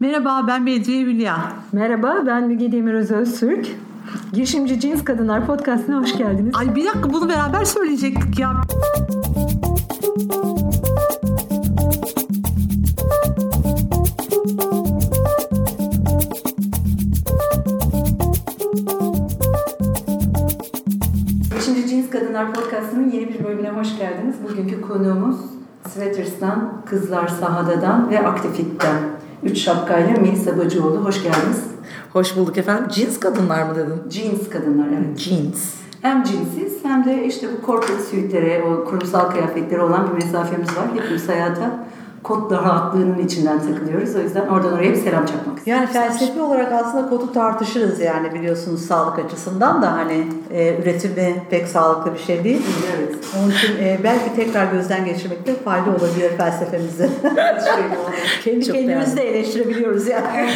Merhaba ben Bedriye Hülya. Merhaba ben Müge Demiröz Öztürk. Girişimci Cins Kadınlar Podcast'ına hoş geldiniz. Ay bir dakika bunu beraber söyleyecektik ya. Girişimci Cins Kadınlar Podcast'ının yeni bir bölümüne hoş geldiniz. Bugünkü konuğumuz Sweaters'tan, Kızlar Sahada'dan ve Aktifit'ten. Üç şapkayla Melisa Bacıoğlu. Hoş geldiniz. Hoş bulduk efendim. Cins kadınlar mı dedin? Jeans kadınlar evet. Jeans. Hem cinsiz hem de işte bu corporate suite'lere, o kurumsal kıyafetlere olan bir mesafemiz var. Hepimiz hayata kot rahatlığının içinden takılıyoruz. O yüzden oradan oraya bir selam çakmak Yani istiyorum. felsefi olarak aslında kodu tartışırız yani biliyorsunuz sağlık açısından da hani e, üretimi pek sağlıklı bir şey değil. Evet. Onun için e, belki tekrar gözden geçirmekte fayda olabilir felsefemizi. Kendi Çok kendimizi de eleştirebiliyoruz yani.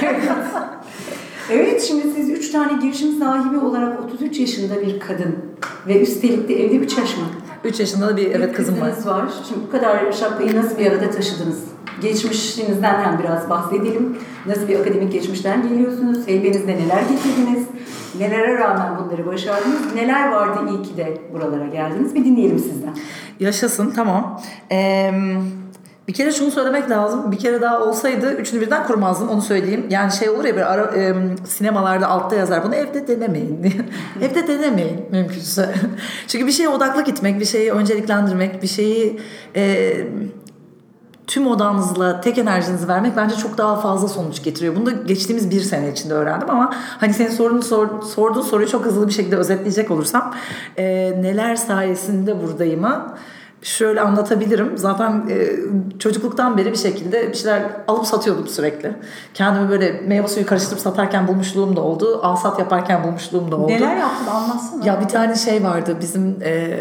Evet şimdi siz üç tane girişim sahibi olarak 33 yaşında bir kadın ve üstelik de evde üç yaş mı? 3 yaşında da bir evet Bir kızım var. kızınız var. Şimdi bu kadar şapkayı nasıl bir arada taşıdınız? Geçmişinizden hem biraz bahsedelim. Nasıl bir akademik geçmişten geliyorsunuz? Heybenizde neler getirdiniz? Nelere rağmen bunları başardınız? Neler vardı iyi ki de buralara geldiniz? Bir dinleyelim sizden. Yaşasın tamam. Ee, bir kere şunu söylemek lazım. Bir kere daha olsaydı üçünü birden kurmazdım onu söyleyeyim. Yani şey olur ya bir ara, e, sinemalarda altta yazar bunu evde denemeyin. evde denemeyin mümkünse. Çünkü bir şeye odaklı gitmek, bir şeyi önceliklendirmek, bir şeyi e, tüm odanızla tek enerjinizi vermek bence çok daha fazla sonuç getiriyor. Bunu da geçtiğimiz bir sene içinde öğrendim ama hani senin sorunu sor, sorduğun soruyu çok hızlı bir şekilde özetleyecek olursam e, neler sayesinde buradayımı şöyle anlatabilirim. Zaten e, çocukluktan beri bir şekilde bir şeyler alıp satıyordum sürekli. Kendimi böyle meyve suyu karıştırıp satarken bulmuşluğum da oldu. Alsat yaparken bulmuşluğum da oldu. Neler yaptın anlatsana. Ya bir tane şey vardı bizim e,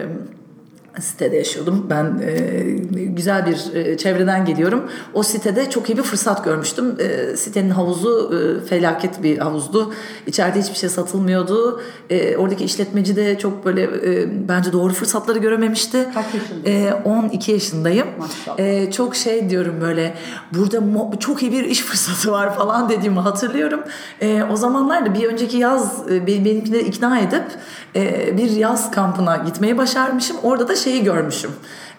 sitede yaşıyordum. Ben e, güzel bir e, çevreden geliyorum. O sitede çok iyi bir fırsat görmüştüm. E, sitenin havuzu e, felaket bir havuzdu. İçeride hiçbir şey satılmıyordu. E, oradaki işletmeci de çok böyle e, bence doğru fırsatları görememişti. Kaç yaşındasın? E, 12 yaşındayım. Maşallah. E, çok şey diyorum böyle burada çok iyi bir iş fırsatı var falan dediğimi hatırlıyorum. E, o zamanlarda bir önceki yaz e, be- benimkileri ikna edip e, bir yaz kampına gitmeyi başarmışım. Orada da şeyi görmüşüm.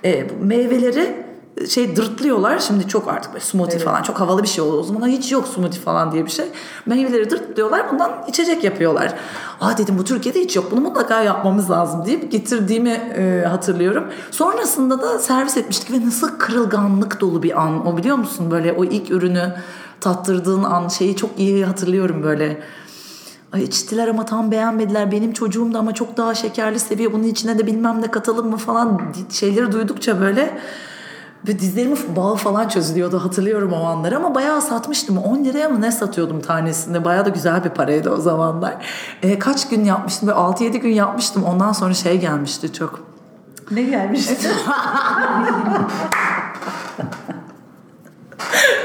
E, bu meyveleri şey dırtlıyorlar. Şimdi çok artık böyle smoothie falan çok havalı bir şey oldu. O zaman hiç yok smoothie falan diye bir şey. Meyveleri dırtlıyorlar. Bundan içecek yapıyorlar. Aa dedim bu Türkiye'de hiç yok. Bunu mutlaka yapmamız lazım deyip getirdiğimi e, hatırlıyorum. Sonrasında da servis etmiştik ve nasıl kırılganlık dolu bir an. O biliyor musun? Böyle o ilk ürünü tattırdığın an şeyi çok iyi hatırlıyorum böyle. Ay içtiler ama tam beğenmediler. Benim çocuğum da ama çok daha şekerli seviyor. Bunun içine de bilmem ne katalım mı falan şeyleri duydukça böyle ve dizlerimin bağı falan çözülüyordu hatırlıyorum o anları ama bayağı satmıştım. 10 liraya mı ne satıyordum tanesinde. Bayağı da güzel bir paraydı o zamanlar. E, kaç gün yapmıştım? Böyle 6-7 gün yapmıştım. Ondan sonra şey gelmişti çok. Ne gelmiş?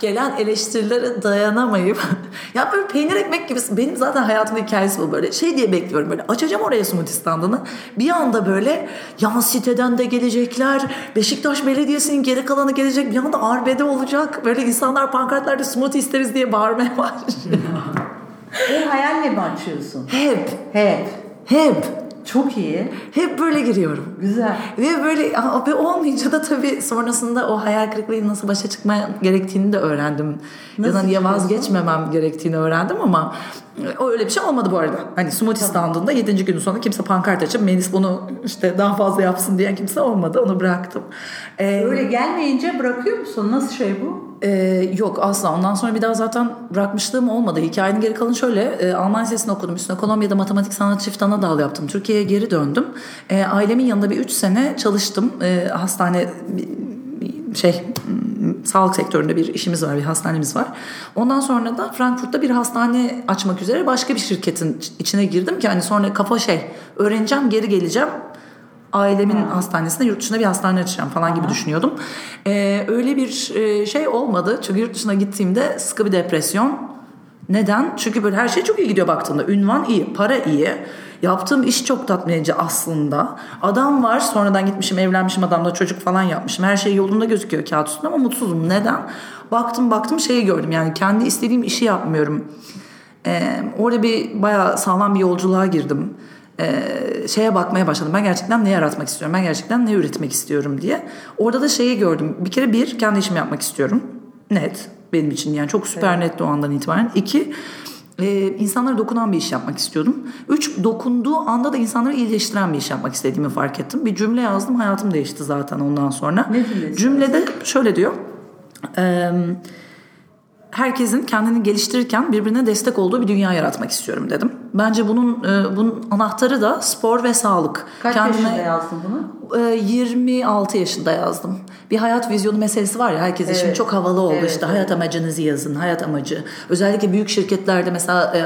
gelen eleştirilere dayanamayıp ya böyle peynir ekmek gibi benim zaten hayatımın hikayesi bu böyle. Şey diye bekliyorum böyle açacağım oraya smoothie standını. Bir anda böyle yan siteden de gelecekler Beşiktaş Belediyesi'nin geri kalanı gelecek bir anda arbede olacak. Böyle insanlar pankartlarda smoothie isteriz diye bağırmaya başlıyor. O hayalle mi açıyorsun? hep. Hep. hep Çok iyi. hep böyle giriyorum Güzel. Ve böyle ve olmayınca da tabii sonrasında o hayal kırıklığıyla nasıl başa çıkmaya gerektiğini de öğrendim. Nasıl ya da niye çıkıyorsun? vazgeçmemem gerektiğini öğrendim ama e, öyle bir şey olmadı bu arada. Hani smoothie standında 7. günün sonunda kimse pankart açıp Melis bunu işte daha fazla yapsın diyen kimse olmadı. Onu bıraktım. Ee, Öyle gelmeyince bırakıyor musun? Nasıl şey bu? Ee, yok asla. Ondan sonra bir daha zaten bırakmışlığım olmadı. Hikayenin geri kalanı şöyle. E, Alman Lisesi'nde okudum. Üstüne Kolombiya'da matematik sanat çift ana dal yaptım. Türkiye'ye geri döndüm. E, ailemin yanında bir 3 sene çalıştım. E, hastane şey m, sağlık sektöründe bir işimiz var, bir hastanemiz var. Ondan sonra da Frankfurt'ta bir hastane açmak üzere başka bir şirketin içine girdim ki hani sonra kafa şey öğreneceğim, geri geleceğim ailemin hastanesinde yurt dışında bir hastane açacağım falan gibi düşünüyordum. Ee, öyle bir e, şey olmadı. Çünkü yurt dışına gittiğimde sıkı bir depresyon, Neden? Çünkü böyle her şey çok iyi gidiyor baktığında. Ünvan iyi, para iyi. Yaptığım iş çok tatmin edici aslında. Adam var sonradan gitmişim evlenmişim adamla çocuk falan yapmışım. Her şey yolunda gözüküyor kağıt üstünde ama mutsuzum. Neden? Baktım baktım şeyi gördüm yani kendi istediğim işi yapmıyorum. Ee, orada bir bayağı sağlam bir yolculuğa girdim. Ee, şeye bakmaya başladım. Ben gerçekten ne yaratmak istiyorum? Ben gerçekten ne üretmek istiyorum diye. Orada da şeyi gördüm. Bir kere bir kendi işimi yapmak istiyorum. Net benim için yani çok süper net o andan itibaren. İki e, insanlara dokunan bir iş yapmak istiyordum. Üç dokunduğu anda da insanları iyileştiren bir iş yapmak istediğimi fark ettim. Bir cümle yazdım hayatım değişti zaten ondan sonra. Ne cümlesi? Cümlede şöyle diyor. Eee herkesin kendini geliştirirken birbirine destek olduğu bir dünya yaratmak istiyorum dedim. Bence bunun e, bunun anahtarı da spor ve sağlık. Kaç yaşında yazdın bunu? E, 26 yaşında yazdım. Bir hayat vizyonu meselesi var ya herkes için Evet. çok havalı oldu Evet, işte hayat amacınızı yazın hayat amacı. Özellikle büyük şirketlerde mesela e,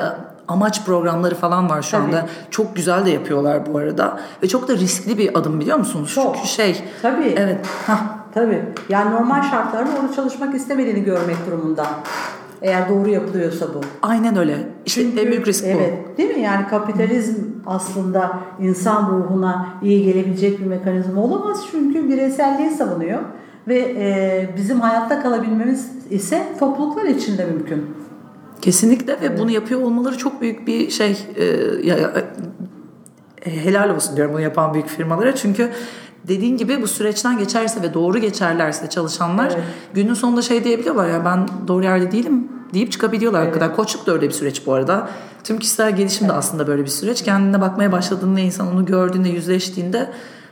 amaç programları falan var şu Tabii. anda. Çok güzel de yapıyorlar bu arada ve çok da riskli bir adım biliyor musunuz? Çok. Çünkü şey Tabii. evet hah, Tabii. Yani normal şartlarda orada çalışmak istemediğini görmek durumunda. Eğer doğru yapılıyorsa bu. aynen öyle. İşte en büyük risk bu. evet, Değil mi? Yani kapitalizm aslında insan ruhuna iyi gelebilecek bir mekanizma olamaz. Çünkü bireyselliği savunuyor. Ve e, bizim hayatta kalabilmemiz ise topluluklar içinde mümkün. Kesinlikle ve bunu yapıyor olmaları çok büyük bir şey e, ya, ya, e, helal olsun diyorum bunu yapan büyük firmalara çünkü dediğin gibi bu süreçten geçerse ve doğru geçerlerse çalışanlar Evet. günün sonunda şey diyebiliyorlar ya ben doğru yerde değilim deyip çıkabiliyorlar Evet. kadar. Koçluk da öyle bir süreç bu arada. Tüm kişisel gelişim de aslında böyle bir süreç. Kendine bakmaya başladığında insan onu gördüğünde yüzleştiğinde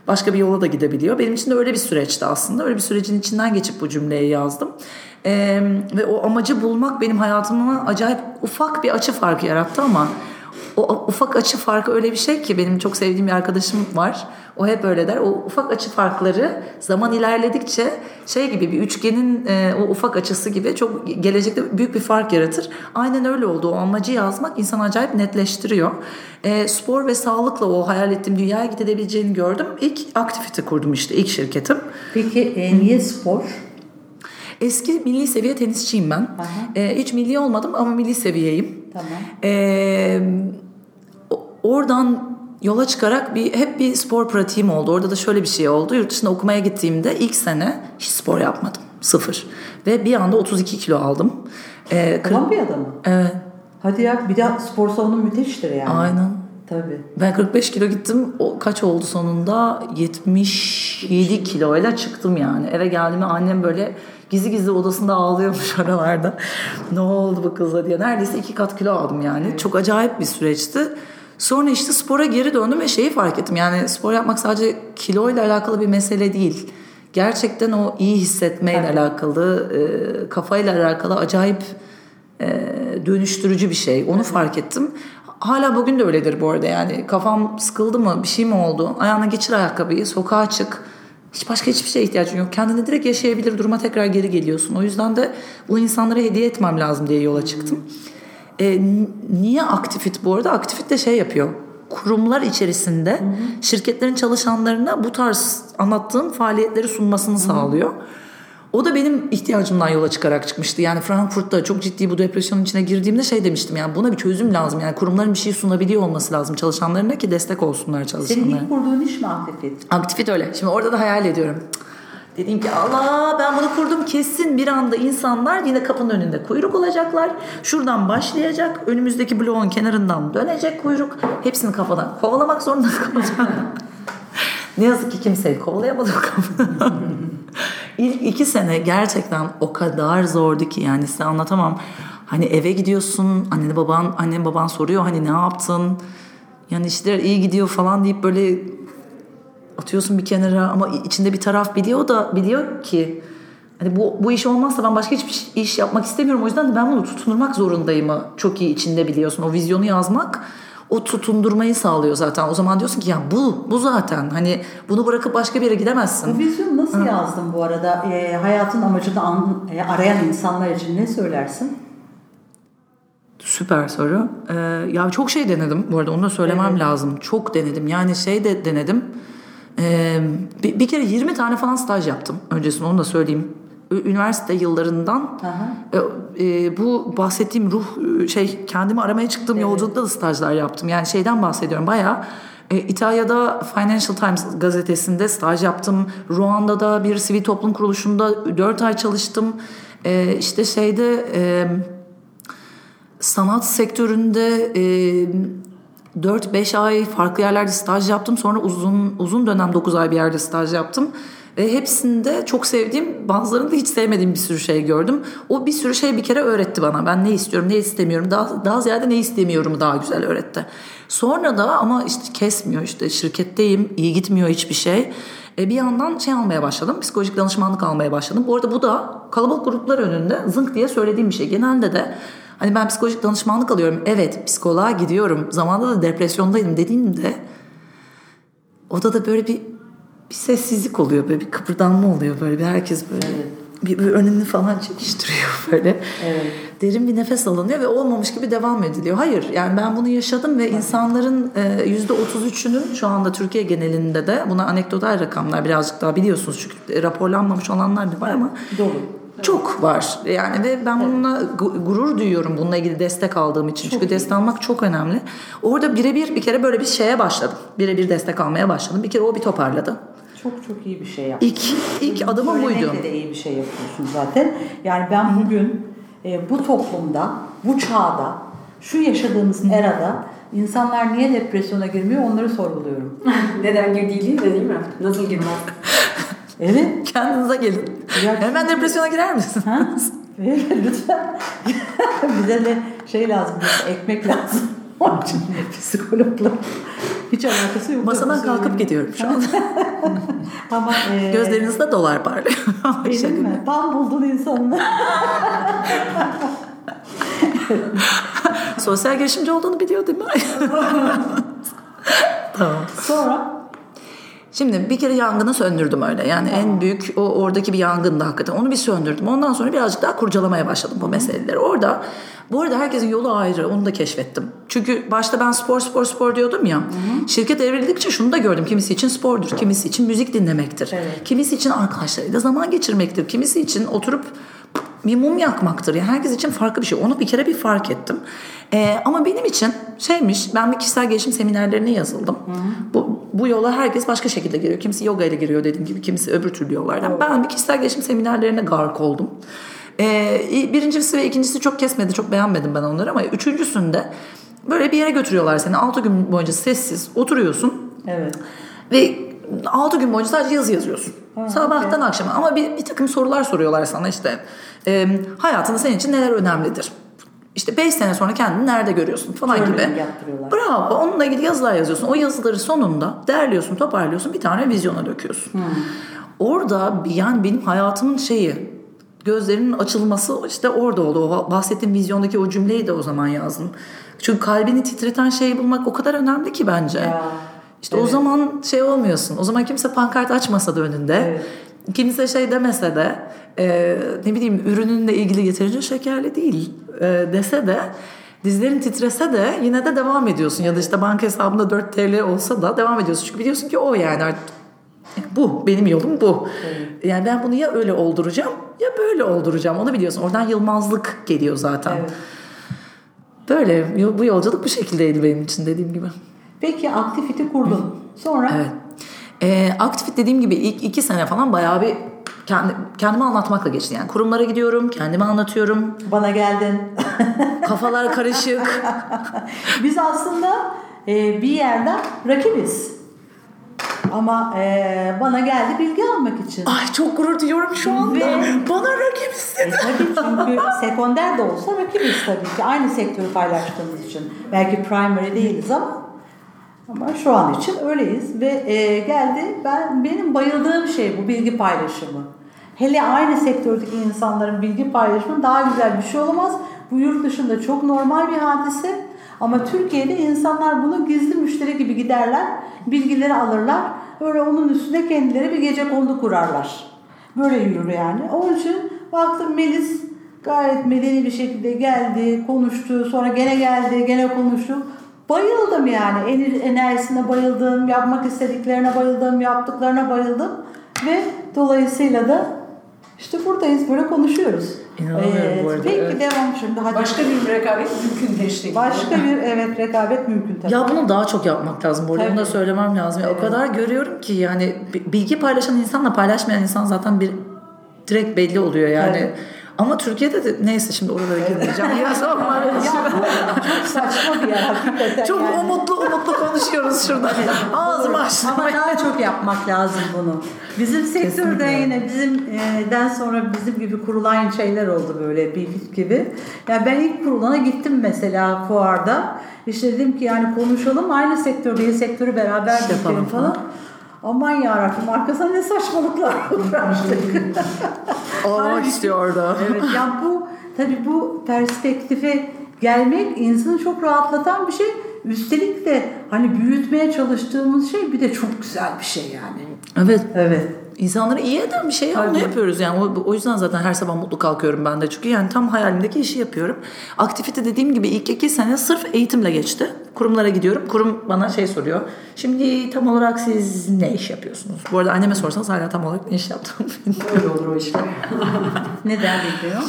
başka bir yola da gidebiliyor. Benim için de öyle bir süreçti aslında. Öyle bir sürecin içinden geçip bu cümleyi yazdım. Ee, ve o amacı bulmak benim hayatıma acayip ufak bir açı farkı yarattı ama o ufak açı farkı öyle bir şey ki benim çok sevdiğim bir arkadaşım var. O hep öyle der. O ufak açı farkları zaman ilerledikçe şey gibi bir üçgenin e, o ufak açısı gibi çok gelecekte büyük bir fark yaratır. Aynen öyle oldu. O amacı yazmak insan acayip netleştiriyor. E, spor ve sağlıkla o hayal ettiğim dünyaya gidebileceğini gördüm. İlk aktivite kurdum işte ilk şirketim. Peki e, niye spor? Eski milli seviye tenisçiyim ben. E, hiç milli olmadım ama milli seviyeyim. Tamam. O- oradan yola çıkarak bir hep bir spor pratiğim oldu. Orada da şöyle bir şey oldu. Yurt dışına okumaya gittiğimde ilk sene hiç spor yapmadım. Sıfır. Ve bir anda 32 kilo aldım. Ee, Kolombiya'da mı? Evet. Hadi ya bir daha spor salonu müthiştir yani. Aynen. Tabii. Ben 45 kilo gittim. O kaç oldu sonunda? 77 kiloyla çıktım yani. Eve geldiğimde annem böyle gizli gizli odasında ağlıyormuş aralarda. ne oldu bu kıza diye. Neredeyse iki kat kilo aldım yani. Çok acayip bir süreçti. Sonra işte spora geri döndüm ve şeyi fark ettim. Yani spor yapmak sadece kiloyla alakalı bir mesele değil. Gerçekten o iyi hissetmeyle Tabii. alakalı, e, kafayla alakalı acayip e, dönüştürücü bir şey. Onu fark ettim. Hala bugün de öyledir bu arada yani. Kafam sıkıldı mı bir şey mi oldu? Ayağına geçir ayakkabıyı sokağa çık. Hiç başka hiçbir şeye ihtiyacın yok. Kendini direkt yaşayabilir duruma tekrar geri geliyorsun. O yüzden de bu insanlara hediye etmem lazım diye yola çıktım. E, niye Aktifit bu arada? Aktifit de şey yapıyor. Kurumlar içerisinde şirketlerin çalışanlarına bu tarz anlattığım faaliyetleri sunmasını sağlıyor. O da benim ihtiyacımdan yola çıkarak çıkmıştı. Yani Frankfurt'ta çok ciddi bu depresyonun içine girdiğimde şey demiştim yani buna bir çözüm lazım. Yani kurumların bir şey sunabiliyor olması lazım çalışanlarına ki destek olsunlar Senin çalışanlara. ilk kurduğun iş mi aktifiyet? Aktifit öyle. Şimdi orada da hayal ediyorum. Dedim ki Allah ben bunu kurdum kesin bir anda insanlar yine kapının önünde kuyruk olacaklar. Şuradan başlayacak. Önümüzdeki bloğun kenarından dönecek kuyruk. Hepsini kafadan kovalamak zorunda kalacağım. ne yazık ki kimseyi kovalayamadım kafadan. İlk iki sene gerçekten o kadar zordu ki yani size anlatamam. Hani eve gidiyorsun annene baban annen baban soruyor hani ne yaptın? Yani işler iyi gidiyor falan deyip böyle atıyorsun bir kenara ama içinde bir taraf biliyor da biliyor ki hani bu bu iş olmazsa ben başka hiçbir iş yapmak istemiyorum. O yüzden de ben bunu tutundurmak zorundayım. Çok iyi içinde biliyorsun. O vizyonu yazmak o tutundurmayı sağlıyor zaten. O zaman diyorsun ki ya bu bu zaten. Hani bunu bırakıp başka bir yere gidemezsin. Bu vizyonu nasıl yazdın bu arada? E, hayatın amacını an- e, arayan insanlar için ne söylersin? Süper soru. Ee, ya çok şey denedim bu arada onu da söylemem lazım. Çok denedim. Yani şey de denedim. Ee, bir, bir kere 20 tane falan staj yaptım. Öncesinde onu da söyleyeyim. Üniversite yıllarından e, e, bu bahsettiğim ruh e, şey kendimi aramaya çıktığım yolculukta da stajlar yaptım. Yani şeyden bahsediyorum bayağı e, İtalya'da Financial Times gazetesinde staj yaptım. Ruanda'da bir sivil toplum kuruluşunda 4 ay çalıştım. E, işte şeyde e, sanat sektöründe e, 4-5 ay farklı yerlerde staj yaptım. Sonra uzun uzun dönem 9 ay bir yerde staj yaptım. Ve hepsinde çok sevdiğim, bazılarında hiç sevmediğim bir sürü şey gördüm. O bir sürü şey bir kere öğretti bana. Ben ne istiyorum, ne istemiyorum. Daha, daha ziyade ne istemiyorumu daha güzel öğretti. Sonra da ama işte kesmiyor işte şirketteyim, iyi gitmiyor hiçbir şey. E bir yandan şey almaya başladım, psikolojik danışmanlık almaya başladım. Bu arada bu da kalabalık gruplar önünde zınk diye söylediğim bir şey. Genelde de hani ben psikolojik danışmanlık alıyorum. Evet psikoloğa gidiyorum. Zamanında da depresyondaydım dediğimde odada böyle bir bir sessizlik oluyor böyle bir kıpırdanma oluyor böyle bir herkes böyle bir, bir önünü falan çekiştiriyor böyle. Derin bir nefes alınıyor ve olmamış gibi devam ediliyor. Hayır yani ben bunu yaşadım ve insanların e, yüzde 33'ünün şu anda Türkiye genelinde de buna anekdotal rakamlar birazcık daha biliyorsunuz çünkü raporlanmamış olanlar da var ama Dolu. çok var yani ve ben bununla gu- gurur duyuyorum bununla ilgili destek aldığım için. Çünkü destek almak çok önemli. Orada birebir bir kere böyle bir şeye başladım. Birebir destek almaya başladım. Bir kere o bir toparladı. Çok çok iyi bir şey yaptın. İlk ilk adımım buydu. De iyi bir şey yapıyorsun zaten. Yani ben bugün e, bu toplumda, bu çağda, şu yaşadığımız erada insanlar niye depresyona girmiyor onları sorguluyorum. Neden girdiği de değil mi? Nasıl girmez? Evet. Kendinize gelin. Ya- Hemen depresyona girer misin? Ha? Evet, lütfen. Bize de şey lazım, ekmek lazım. Onun için psikologla hiç alakası yok. Masadan kalkıp gidiyorum şu an. Ama e, Gözlerinizde dolar parlıyor. benim mi? Tam buldun insanını. Sosyal girişimci olduğunu biliyor değil mi? tamam. Sonra Şimdi bir kere yangını söndürdüm öyle. Yani en büyük o oradaki bir yangındı hakikaten. Onu bir söndürdüm. Ondan sonra birazcık daha kurcalamaya başladım bu meseleleri. Orada bu arada herkesin yolu ayrı. Onu da keşfettim. Çünkü başta ben spor spor spor diyordum ya. Şirket evrildikçe şunu da gördüm. Kimisi için spordur. Kimisi için müzik dinlemektir. Evet. Kimisi için arkadaşlarıyla zaman geçirmektir. Kimisi için oturup bir mum yakmaktır. Yani herkes için farklı bir şey. Onu bir kere bir fark ettim. Ee, ama benim için şeymiş, ben bir kişisel gelişim seminerlerine yazıldım. Bu, bu yola herkes başka şekilde giriyor. Kimisi yoga ile giriyor dediğim gibi, kimisi öbür türlü yollardan. Ben bir kişisel gelişim seminerlerine gark oldum. Ee, birincisi ve ikincisi çok kesmedi, çok beğenmedim ben onları ama üçüncüsünde böyle bir yere götürüyorlar seni. Altı gün boyunca sessiz oturuyorsun. evet. Ve 6 gün boyunca sadece yazı yazıyorsun. Sabahtan akşama ama bir, bir takım sorular soruyorlar sana işte. E, hayatında senin için neler önemlidir? İşte 5 sene sonra kendini nerede görüyorsun falan Journaling gibi. Bravo. Onunla ilgili yazılar yazıyorsun. O yazıları sonunda derliyorsun, toparlıyorsun. Bir tane vizyona döküyorsun. Orada bir- yani benim hayatımın şeyi gözlerinin açılması işte orada oldu. O bahsettiğim vizyondaki o cümleyi de o zaman yazdım. Çünkü kalbini titreten şeyi bulmak o kadar önemli ki bence. Ya, İşte o zaman şey olmuyorsun. O zaman kimse pankart açmasa da önünde. Evet. Kimse şey demese de e, ne bileyim ürününle ilgili yeterince şekerli değil e, dese de dizlerin titrese de yine de devam ediyorsun. Ya da işte banka hesabında 4 TL olsa da devam ediyorsun. Çünkü biliyorsun ki o yani artık bu benim yolum bu. Yani ben bunu ya öyle olduracağım ya böyle olduracağım. Onu biliyorsun. Oradan yılmazlık geliyor zaten. Evet. Böyle bu yolculuk bu şekildeydi benim için dediğim gibi. Peki aktivite kurdun. Sonra Evet. Ee, aktivit dediğim gibi ilk iki sene falan bayağı bir kendi, kendimi anlatmakla geçti. Yani kurumlara gidiyorum, kendimi anlatıyorum. bana geldin. Kafalar karışık. Biz aslında e, bir yerden rakibiz. Ama e, bana geldi bilgi almak için. Ay çok gurur duyuyorum şu anda. Ve- Bana rakip istedi. E, tabii çünkü sekonder de olsa rakibiz tabii ki. Aynı sektörü paylaştığımız için. Belki primary değiliz ama ama şu an için öyleyiz ve e, geldi ben benim bayıldığım şey bu bilgi paylaşımı. Hele aynı sektördeki insanların bilgi paylaşımı daha güzel bir şey olamaz. Bu yurt dışında çok normal bir hadise ama Türkiye'de insanlar bunu gizli müşteri gibi giderler, bilgileri alırlar. Öyle onun üstüne kendileri bir gece kondu kurarlar. Böyle yürür yani. Onun için baktım Melis gayet medeni bir şekilde geldi, konuştu, sonra gene geldi, gene konuştu. Bayıldım yani. Ener- Enerjisine bayıldım, yapmak istediklerine bayıldım, yaptıklarına bayıldım. Ve dolayısıyla da İşte buradayız böyle konuşuyoruz. İnanamıyorum bu arada, Peki evet. devam şimdi. Hadi. Başka bir rekabet mümkünleşti. Başka bir evet rekabet mümkün tabii. Ya bunu daha çok yapmak lazım. Bu arada bunu da söylemem lazım. Ya O Evet. kadar görüyorum ki yani bi- bilgi paylaşan insanla paylaşmayan insan zaten bir direkt belli oluyor yani. Evet. Ama Türkiye'de de neyse şimdi oralara girmeyeceğim. Ya sonra- ya bu çok saçma bir yer hakikaten. çok yani. umutlu umutlu konuşuyoruz şurada. Ağzımı açtım. Ama daha çok yapmak lazım bunu. Bizim sektörde Kesinlikle. yine bizimden sonra bizim gibi kurulan şeyler oldu böyle bir gibi. Yani ben ilk kurulana gittim mesela fuarda. İşte dedim ki yani konuşalım aynı sektördeyiz sektörü beraber İş yapalım büyütelim falan. Aman yarabbim arkasına ne saçmalıklar uğraştık. Ağlamak istiyor orada. Evet yani bu tabii bu perspektife gelmek insanı çok rahatlatan bir şey. Üstelik de hani büyütmeye çalıştığımız şey bir de çok güzel bir şey yani. Evet. Evet. İnsanları iyi eden bir şey ya, onu Tabii. yapıyoruz yani o, o yüzden zaten her sabah mutlu kalkıyorum ben de çünkü yani tam hayalimdeki işi yapıyorum. Aktivite dediğim gibi ilk iki sene sırf eğitimle geçti. Kurumlara gidiyorum. Kurum bana şey soruyor. Şimdi tam olarak siz ne iş yapıyorsunuz? Bu arada anneme sorsanız hala tam olarak ne iş yaptığımı bilmiyorum. Olur o işler. Neden bekliyor?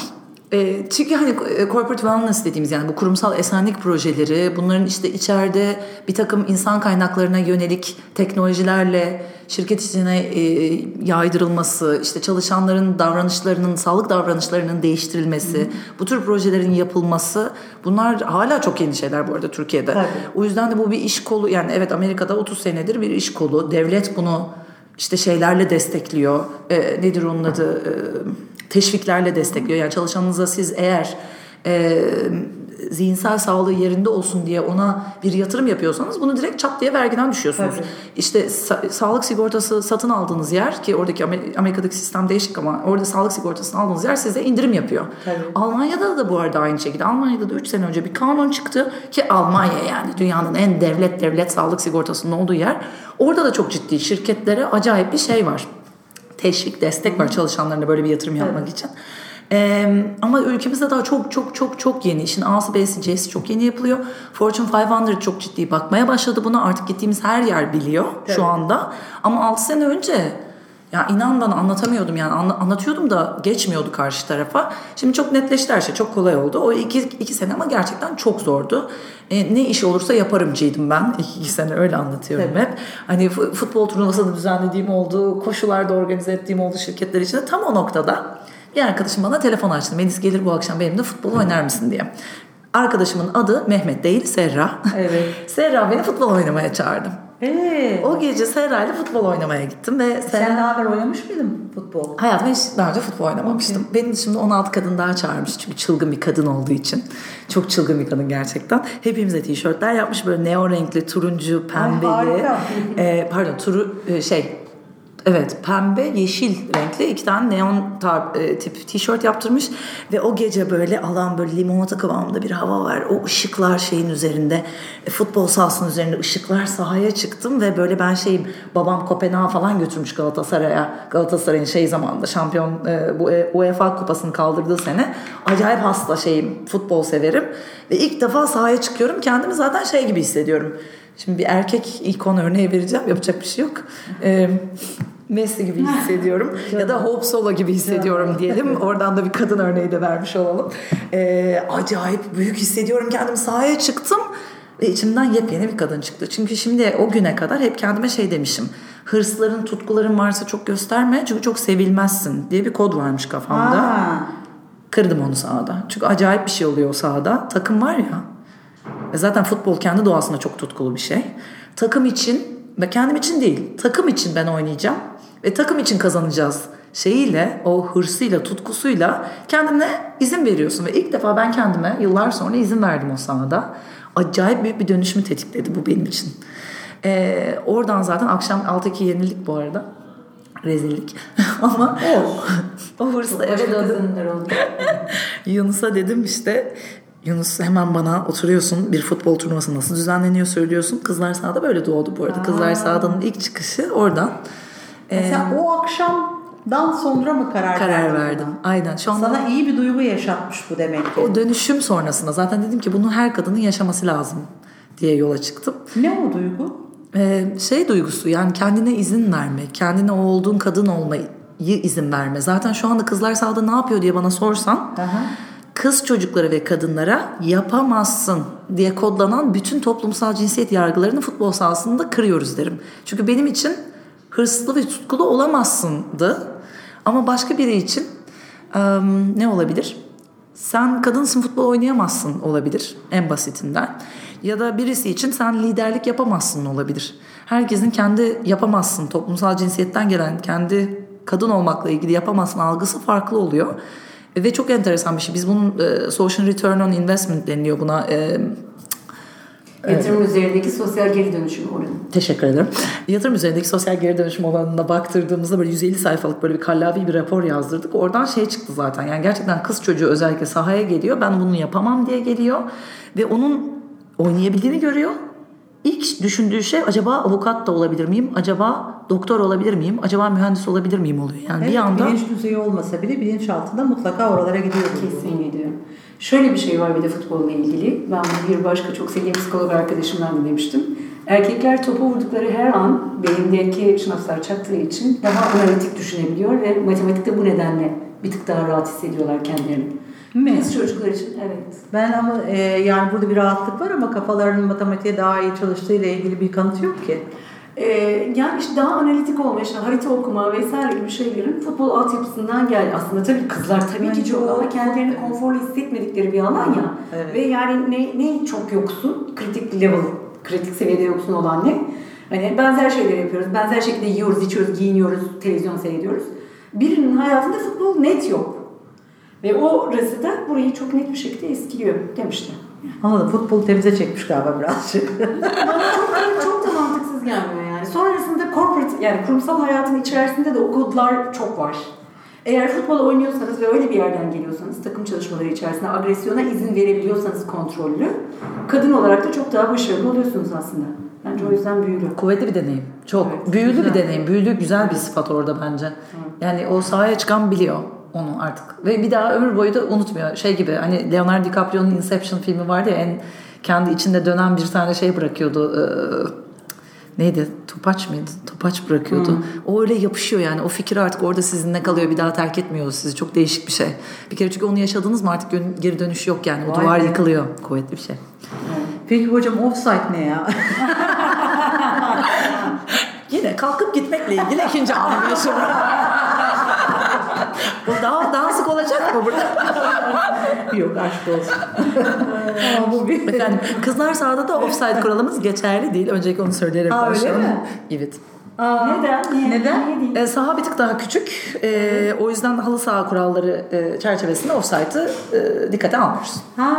E, çünkü hani e, corporate wellness dediğimiz yani bu kurumsal esenlik projeleri bunların işte içeride bir takım insan kaynaklarına yönelik teknolojilerle şirket içine e, yaydırılması, işte çalışanların davranışlarının, sağlık davranışlarının değiştirilmesi, bu tür projelerin yapılması bunlar hala çok yeni şeyler bu arada Türkiye'de. Tabii. O yüzden de bu bir iş kolu yani evet Amerika'da 30 senedir bir iş kolu. Devlet bunu işte şeylerle destekliyor. E, nedir onun adı? E, teşviklerle destekliyor. Yani çalışanınıza siz eğer e, zihinsel sağlığı yerinde olsun diye ona bir yatırım yapıyorsanız bunu direkt çat diye vergiden düşüyorsunuz. Tabii. İşte sa- sağlık sigortası satın aldığınız yer ki oradaki Amer- Amerika'daki sistem değişik ama orada sağlık sigortasını aldığınız yer size indirim yapıyor. Tabii. Almanya'da da bu arada aynı şekilde. Almanya'da da 3 sene önce bir kanun çıktı ki Almanya yani dünyanın en devlet devlet sağlık sigortasının olduğu yer. Orada da çok ciddi şirketlere acayip bir şey var. Teşvik, destek var çalışanlarına böyle bir yatırım yapmak için. Ee, ama ülkemizde daha çok çok çok çok yeni. İşin A'sı B'si C'si çok yeni yapılıyor. Fortune 500 çok ciddi bakmaya başladı buna. Artık gittiğimiz her yer biliyor şu anda. Ama 6 sene önce ya inan bana anlatamıyordum yani Anla- anlatıyordum da geçmiyordu karşı tarafa. Şimdi çok netleşti her şey çok kolay oldu. O iki, iki sene ama gerçekten çok zordu. E, ne iş olursa yaparımcıydım ben. İki, iki sene öyle anlatıyorum Tabii. hep. Hani fu- futbol turnuvasını düzenlediğim oldu, koşularda organize ettiğim oldu şirketler içinde. Tam o noktada bir arkadaşım bana telefon açtı. Melis gelir bu akşam benimle futbol oynar mısın diye. Arkadaşımın adı Mehmet değil Serra. Evet. Serra beni futbol oynamaya çağırdı. Ee, O gece Serra ile futbol oynamaya gittim ve sen Serra... daha evvel oynamış mıydın futbol? Hayatımda hiç daha önce futbol oynamamıştım. Benim dışımda 16 kadın daha çağırmış. Çünkü çılgın bir kadın olduğu için. Çok çılgın bir kadın gerçekten. Hepimize tişörtler yapmış. Böyle neo renkli, turuncu, pembeli. harika. Ee, pardon turu e, şey Evet pembe yeşil renkli iki tane neon tar- e, tip tişört yaptırmış ve o gece böyle alan böyle limonata kıvamında bir hava var. O ışıklar şeyin üzerinde e, futbol sahasının üzerinde ışıklar sahaya çıktım ve böyle ben şeyim babam Kopenhag'a falan götürmüş Galatasaray'a Galatasaray'ın şey zamanında şampiyon e, bu e, UEFA kupasını kaldırdığı sene acayip hasta şeyim futbol severim ve ilk defa sahaya çıkıyorum kendimi zaten şey gibi hissediyorum. Şimdi bir erkek ikon örneği vereceğim. Yapacak bir şey yok. Ee, Messi gibi hissediyorum. ya da Hope Solo gibi hissediyorum diyelim. Oradan da bir kadın örneği de vermiş olalım. Ee, acayip büyük hissediyorum. Kendim sahaya çıktım. Ve içimden yepyeni bir kadın çıktı. Çünkü şimdi o güne kadar hep kendime şey demişim. Hırsların, tutkuların varsa çok gösterme. Çünkü çok sevilmezsin diye bir kod varmış kafamda. Aa, Kırdım onu sahada. Çünkü acayip bir şey oluyor o sahada. Takım var ya. Ve zaten futbol kendi doğasında çok tutkulu bir şey. Takım için ve kendim için değil. Takım için ben oynayacağım. Ve takım için kazanacağız şeyiyle, o hırsıyla, tutkusuyla kendine izin veriyorsun. Ve ilk defa ben kendime yıllar sonra izin verdim o sahada. Acayip büyük bir dönüşümü tetikledi bu benim için. Ee, oradan zaten akşam 6-2 yenildik bu arada. Rezillik. Ama o hırsla eve döndüm. Yunus'a dedim işte Yunus hemen bana oturuyorsun bir futbol turnuvası nasıl düzenleniyor söylüyorsun. Kızlar sahada böyle doğdu bu arada. Kızlar sahadanın ilk çıkışı oradan Ee, sen o akşamdan sonra mı karar, karar verdin verdim. buna? Aynen şu anda Sana iyi bir duygu yaşatmış bu demek ki. o dönüşüm sonrasında zaten dedim ki bunu her kadının yaşaması lazım diye yola çıktım. Ne o duygu? Ee, şey duygusu yani kendine izin vermek, kendine o olduğun kadın olmayı izin verme. Zaten şu anda kızlar sahada ne yapıyor diye bana sorsan Aha. kız çocuklara ve kadınlara yapamazsın diye kodlanan bütün toplumsal cinsiyet yargılarını futbol sahasında kırıyoruz derim. Çünkü benim için hırslı ve tutkulu olamazsındı. Ama başka biri için em, ne olabilir? Sen kadınsın futbol oynayamazsın olabilir en basitinden. Ya da birisi için sen liderlik yapamazsın olabilir. Herkesin kendi yapamazsın toplumsal cinsiyetten gelen kendi kadın olmakla ilgili yapamazsın algısı farklı oluyor. Ve çok enteresan bir şey. Biz bunun e, social return on investment deniliyor buna. E, Yatırım üzerindeki sosyal geri dönüşüm oranı. Teşekkür ederim. Yatırım üzerindeki sosyal geri dönüşüm olanına baktırdığımızda böyle 150 sayfalık böyle bir kallavi bir rapor yazdırdık. Oradan şey çıktı zaten. Yani gerçekten kız çocuğu özellikle sahaya geliyor. Ben bunu yapamam diye geliyor. Ve onun oynayabildiğini görüyor. İlk düşündüğü şey acaba avukat da olabilir miyim? Acaba doktor olabilir miyim? Acaba mühendis olabilir miyim oluyor. Yani Evet, bir anda bilinç düzeyi olmasa bile bilinç altında mutlaka oralara gidiyor. Kesinlikle. Şöyle bir şey var bir de futbolla ilgili. Ben bunu bir başka çok sevdiğim psikolog arkadaşımdan dinlemiştim. Erkekler topu vurdukları her an beyindeki şınavslar çaktığı için daha analitik düşünebiliyor ve matematikte bu nedenle bir tık daha rahat hissediyorlar kendilerini. Mi? Kız çocuklar için evet. Ben ama e, yani burada bir rahatlık var ama kafalarının matematiğe daha iyi çalıştığı ile ilgili bir kanıt yok ki. Ee, yani işte daha analitik olma, işte harita okuma vesaire gibi şeylerin futbol altyapısından gel. Aslında tabii kızlar tabii Bence ki çok ama kendilerini konforlu hissetmedikleri bir alan ya. Evet. Ve yani ne, ne çok yoksun, kritik level, kritik seviyede yoksun olan ne? Hani benzer şeyler yapıyoruz, benzer şekilde yiyoruz, içiyoruz, giyiniyoruz, televizyon seyrediyoruz. Birinin hayatında futbol net yok. Ve o da burayı çok net bir şekilde etkiliyor demişti. Anladım. Futbolu temize çekmiş galiba birazcık. Çok, çok da mantıksız gelmiyor yani. Sonrasında corporate yani kurumsal hayatın içerisinde de o kodlar çok var. Eğer futbol oynuyorsanız ve öyle bir yerden geliyorsanız, takım çalışmaları içerisinde agresyona izin verebiliyorsanız kontrollü, kadın olarak da çok daha başarılı oluyorsunuz aslında. Bence o yüzden büyülü. Kuvvetli bir deneyim. Çok. Evet, Büyülü bir güzel. deneyim. Büyülü güzel bir sıfat orada bence. Yani o sahaya çıkan biliyor onu artık. Ve bir daha ömür boyu da unutmuyor. Şey gibi hani Leonardo DiCaprio'nun Inception filmi vardı ya en kendi içinde dönen bir tane şey bırakıyordu. Ee, neydi? Topaç mıydı? Topaç bırakıyordu. O öyle yapışıyor yani. O fikir artık orada sizinle kalıyor. Bir daha terk etmiyor sizi. Çok değişik bir şey. Bir kere çünkü onu yaşadınız mı artık geri dönüş yok yani. O Vay duvar be. yıkılıyor. Kuvvetli bir şey. Peki hocam offside ne ya? Yine kalkıp gitmekle ilgili ikinci yaşıyorum. Bu daha, daha sık olacak mı burada? Yok aşk olsun. Ama bu bir... Efendim, kızlar sahada da offside kuralımız geçerli değil. Önceki onu söyleyerek Aa, öyle mi? Evet. Aa, Neden? Niye? Neden? Niye değil? E, saha bir tık daha küçük. E, o yüzden halı saha kuralları e, çerçevesinde offside'ı e, dikkate almıyoruz. Ha,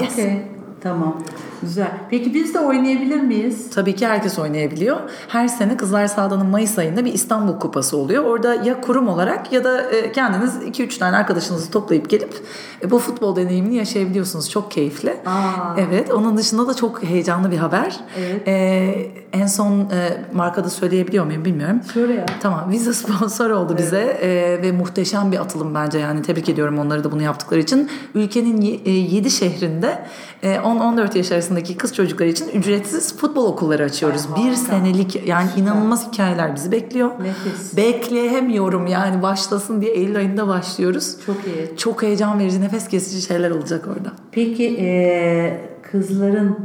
Yes. okey. Tamam. Güzel. Peki biz de oynayabilir miyiz? Tabii ki herkes oynayabiliyor. Her sene Kızlar Sahada'nın Mayıs ayında bir İstanbul Kupası oluyor. Orada ya kurum olarak ya da e, kendiniz 2-3 tane arkadaşınızı toplayıp gelip e, bu futbol deneyimini yaşayabiliyorsunuz. Çok keyifli. Aa. Evet. Onun dışında da çok heyecanlı bir haber. Evet. E, en son e, markada söyleyebiliyor muyum bilmiyorum. Söyle ya. Tamam. Visa sponsor oldu bize e, ve muhteşem bir atılım bence yani tebrik ediyorum onları da bunu yaptıkları için. Ülkenin 7 şehrinde e, 10-14 yaş arasındaki kız çocukları için ücretsiz futbol okulları açıyoruz. bir senelik yani inanılmaz hikayeler bizi bekliyor. Nefis. Bekleyemiyorum yani başlasın diye Eylül ayında başlıyoruz. Çok iyi. Çok heyecan verici, nefes kesici şeyler olacak orada. Peki e, kızların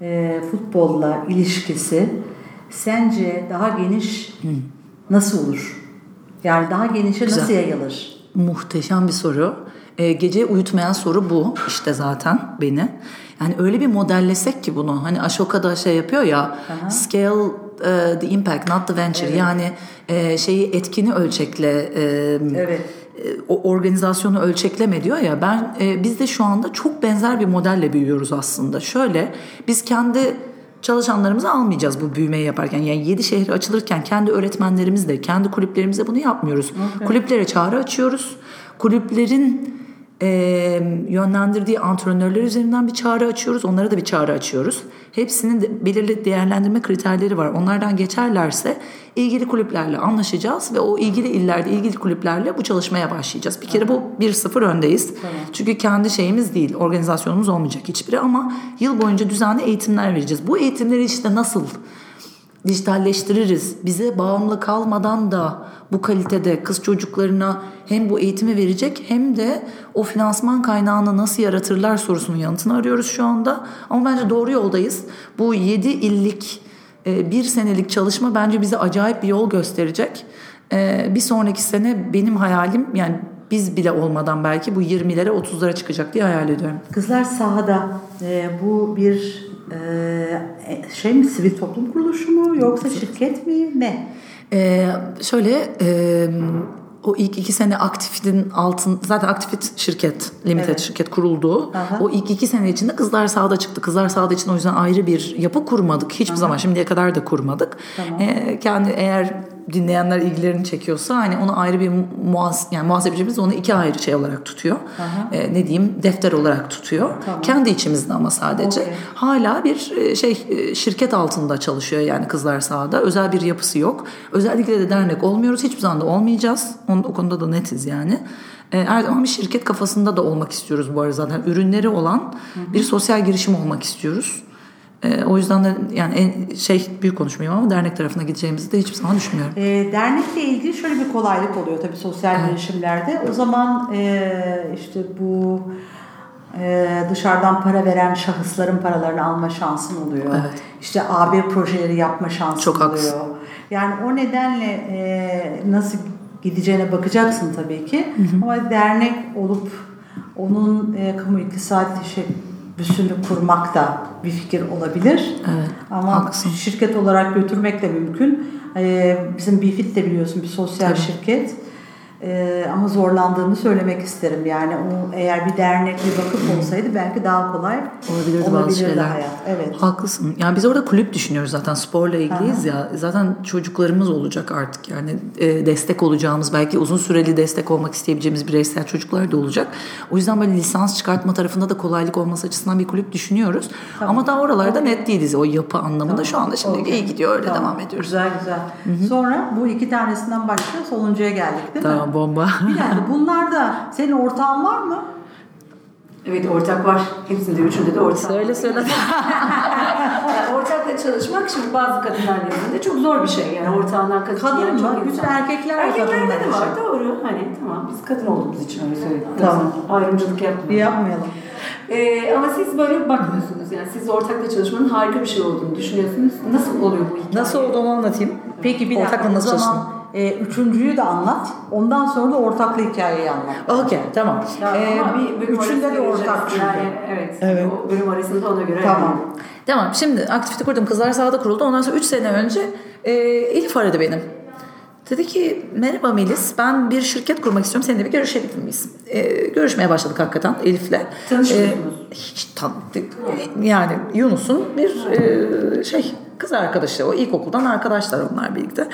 e, futbolla ilişkisi sence daha geniş nasıl olur? Yani daha genişe Güzel. nasıl yayılır? Muhteşem bir soru. Ee, gece uyutmayan soru bu işte zaten beni. Yani öyle bir modellesek ki bunu. Hani Ashoka'da şey yapıyor ya. Scale e, the impact not the venture. Yani e, şeyi etkini ölçekle e, Evet. e, o organizasyonu ölçekleme diyor ya ben e, biz de şu anda çok benzer bir modelle büyüyoruz aslında. Şöyle biz kendi çalışanlarımızı almayacağız bu büyümeyi yaparken. Yani 7 şehri açılırken kendi öğretmenlerimizle, kendi kulüplerimizle bunu yapmıyoruz. Kulüplere çağrı açıyoruz. Kulüplerin e, yönlendirdiği antrenörler üzerinden bir çağrı açıyoruz. Onlara da bir çağrı açıyoruz. Hepsinin de belirli değerlendirme kriterleri var. Onlardan geçerlerse ilgili kulüplerle anlaşacağız ve o ilgili illerde ilgili kulüplerle bu çalışmaya başlayacağız. Bir kere bu 1-0 öndeyiz. Çünkü kendi şeyimiz değil, organizasyonumuz olmayacak hiçbiri ama yıl boyunca düzenli eğitimler vereceğiz. Bu eğitimleri işte nasıl dijitalleştiririz. Bize bağımlı kalmadan da bu kalitede kız çocuklarına hem bu eğitimi verecek hem de o finansman kaynağını nasıl yaratırlar sorusunun yanıtını arıyoruz şu anda. Ama bence doğru yoldayız. Bu 7 illik e, bir senelik çalışma bence bize acayip bir yol gösterecek. E, bir sonraki sene benim hayalim yani biz bile olmadan belki bu 20'lere 30'lara çıkacak diye hayal ediyorum. Kızlar sahada e, bu bir e, şey mi sivil toplum kuruluşu mu yoksa şirket mi ne? Ee, şöyle e, o ilk iki sene Aktifit'in altın zaten Aktifit şirket, limited Evet. şirket kuruldu. Aha. O ilk iki sene içinde kızlar sahada çıktı. Kızlar sahada için o yüzden ayrı bir yapı kurmadık. Hiçbir zaman şimdiye kadar da kurmadık. Tamam. Ee, kendi eğer dinleyenler ilgilerini çekiyorsa hani onu ayrı bir muhas yani muhasebecimiz onu iki ayrı şey olarak tutuyor. Aha. Ee, ne diyeyim defter olarak tutuyor. Tamam. Kendi içimizde ama sadece. Okey. Hala bir e, şey e, şirket altında çalışıyor yani kızlar sahada. Özel bir yapısı yok. Özellikle de dernek olmuyoruz. Hiçbir zaman da olmayacağız. Onun, o konuda da netiz yani. E, Her zaman bir şirket kafasında da olmak istiyoruz bu arada zaten. Ürünleri olan bir sosyal girişim olmak istiyoruz. E, o yüzden de yani en şey büyük konuşmayayım ama dernek tarafına gideceğimizi de hiçbir zaman düşünmüyorum. E, dernekle ilgili şöyle bir kolaylık oluyor tabii sosyal girişimlerde. O zaman e, işte bu e, dışarıdan para veren şahısların paralarını alma şansın oluyor. Evet. İşte AB projeleri yapma şansın Çok oluyor. haklısın. Yani o nedenle e, nasıl gideceğine bakacaksın tabii ki. Ama dernek olup onun e, kamu iktisadi teşebbüsünü kurmak da bir fikir olabilir. Evet, Ama haklısın. şirket olarak götürmek de mümkün. Ee, bizim Bifit de biliyorsun bir sosyal Tabii. şirket. Ee, ama zorlandığımı söylemek isterim. Yani o eğer bir dernek bir vakıf olsaydı belki daha kolay Olabilirdi bazı olabilirdi şeyler. hayat. Evet. Haklısın. Yani biz orada kulüp düşünüyoruz zaten sporla ilgiliyiz ya. Zaten çocuklarımız olacak artık yani e, destek olacağımız belki uzun süreli destek olmak isteyebileceğimiz bireysel çocuklar da olacak. O yüzden böyle lisans çıkartma tarafında da kolaylık olması açısından bir kulüp düşünüyoruz. Ama daha oralarda net değiliz o yapı anlamında. Şu anda şimdi Okey. iyi gidiyor öyle Tamam. devam ediyoruz. Güzel güzel. Sonra bu iki tanesinden başka sonuncuya geldik değil mi? Tamam bomba. Bir dakika bunlarda senin ortağın var mı? Evet ortak var. Hepsinde üçünde de ortak. söyle söyle. Yani ortakla çalışmak şimdi bazı kadınlar nezdinde çok zor bir şey. Yani ortağından kadın, Kadın mı? Bütün erkekler Erkeklerde de var için. doğru. Hani tamam biz kadın olduğumuz için öyle söyledim. Tamam. Ayrımcılık yapmıyoruz. Yapmayalım. Ee, ama siz böyle bakmıyorsunuz yani siz ortakla çalışmanın harika bir şey olduğunu düşünüyorsunuz. Nasıl oluyor bu hikaye? Nasıl olduğunu anlatayım. Peki bir dakika Ortakla nasıl zaman e, üçüncüyü de anlat. Ondan sonra da ortaklı hikayeyi anlat. Okey tamam. Ya Ee, ama bir bölüm üçünde de ortak çünkü. Yani, evet. Evet. O bölüm arasında ona göre. Tamam. Tamam şimdi aktivite kurdum. Kızlar sahada kuruldu. Ondan sonra 3 sene önce e, Elif aradı benim. Dedi ki merhaba Melis ben bir şirket kurmak istiyorum. Seninle bir görüşebilir miyiz? E, görüşmeye başladık hakikaten Elif'le. E, hiç tanıdık. Yani Yunus'un bir e, şey kız arkadaşı o ilkokuldan arkadaşlar onlar birlikte.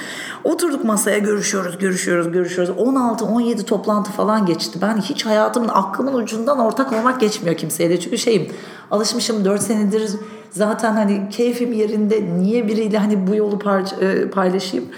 Oturduk masaya görüşüyoruz, görüşüyoruz, görüşüyoruz. 16-17 toplantı falan geçti. Ben hiç hayatımın aklımın ucundan ortak olmak geçmiyor kimseyle. Çünkü şeyim alışmışım 4 senedir zaten hani keyfim yerinde niye biriyle hani bu yolu e, paylaşayım.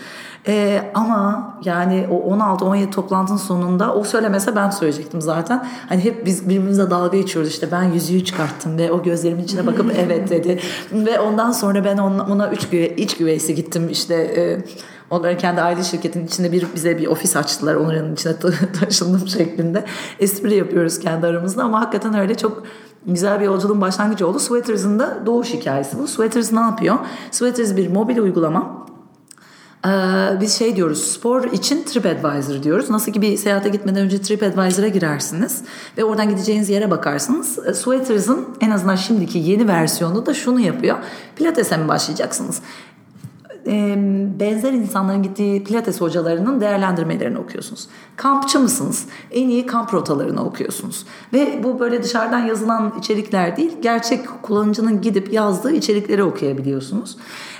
Ee, ama yani o 16-17 toplantının sonunda o söylemese ben söyleyecektim zaten. Hani hep biz birbirimize dalga geçiyoruz işte ben yüzüğü çıkarttım ve o gözlerimin içine bakıp evet dedi. Ve ondan sonra ben ona, ona üç güve, iç güveysi gittim işte e, onların kendi aile şirketinin içinde bir bize bir ofis açtılar onların içine ta- taşındım şeklinde. Espri yapıyoruz kendi aramızda ama hakikaten öyle çok güzel bir yolculuğun başlangıcı oldu. Sweaters'ın da doğuş hikayesi bu. Sweaters ne yapıyor? Sweaters bir mobil uygulama. Ee, biz şey diyoruz spor için TripAdvisor diyoruz. Nasıl ki bir seyahate gitmeden önce TripAdvisor'a girersiniz ve oradan gideceğiniz yere bakarsınız. Ee, Sweaters'ın en azından şimdiki yeni versiyonu da şunu yapıyor. Pilates'e mi başlayacaksınız? Benzer insanların gittiği pilates hocalarının değerlendirmelerini okuyorsunuz. Kampçı mısınız? En iyi kamp rotalarını okuyorsunuz. Ve bu böyle dışarıdan yazılan içerikler değil, gerçek kullanıcının gidip yazdığı içerikleri okuyabiliyorsunuz.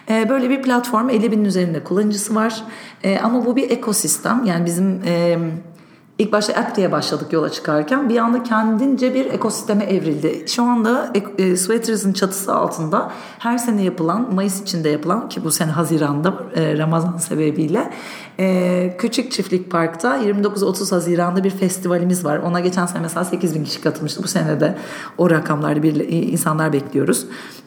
Böyle bir platform 50 binin üzerinde kullanıcısı var. Ama bu bir ekosistem. Yani bizim... İlk başta app diye başladık yola çıkarken bir anda kendince bir ekosisteme evrildi. Şu anda e, Sweaters'ın çatısı altında her sene yapılan, Mayıs içinde yapılan ki bu sene Haziran'da e, Ramazan sebebiyle E, Küçük Çiftlik Park'ta 29-30 Haziran'da bir festivalimiz var. Ona geçen sene mesela 8 bin kişi katılmıştı. Bu sene de o rakamlarda bir insanlar bekliyoruz.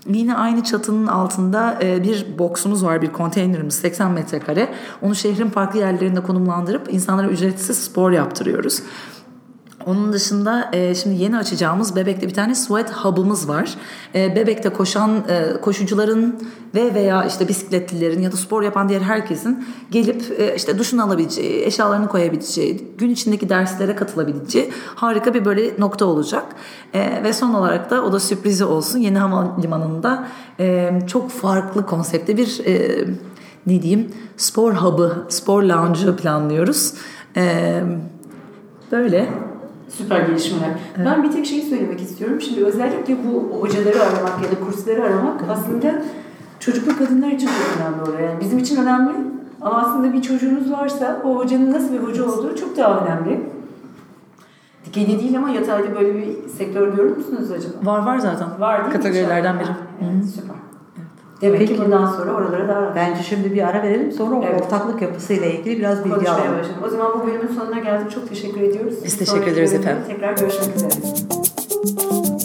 Yine aynı çatının altında e, bir boksumuz var, bir konteynerimiz 80 metrekare. Onu şehrin farklı yerlerinde konumlandırıp insanlara ücretsiz spor yaptırıyoruz. Onun dışında e, şimdi yeni açacağımız Bebek'te bir tane sweat hub'ımız var. E, Bebek'te koşan e, koşucuların ve veya işte bisikletlilerin ya da spor yapan diğer herkesin gelip e, işte duşunu alabileceği, eşyalarını koyabileceği, gün içindeki derslere katılabileceği harika bir böyle nokta olacak. E, ve son olarak da o da sürprizi olsun. Yeni havalimanında e, çok farklı konsepte bir e, ne diyeyim spor hub'ı, spor lounge'ı planlıyoruz. E, böyle. Süper gelişmeler. Evet. Ben bir tek şeyi söylemek istiyorum. Şimdi özellikle bu hocaları aramak ya da kursları aramak aslında çocuklu kadınlar için çok önemli oluyor. Yani bizim için önemli ama aslında bir çocuğunuz varsa o hocanın nasıl bir hoca olduğu çok daha önemli. Dikeyli değil ama yatayda böyle bir sektör görür müsünüz acaba? Var var zaten. Var değil Kategorilerden biri. Yani, süper. Demek Peki, ki bundan sonra oralara daha Bence şimdi bir ara verelim sonra evet. ortaklık yapısıyla ilgili biraz bilgi alalım. Başlayalım. O zaman bu bölümün sonuna geldik. Çok teşekkür ediyoruz. Biz teşekkür ederiz efendim. Tekrar görüşmek üzere.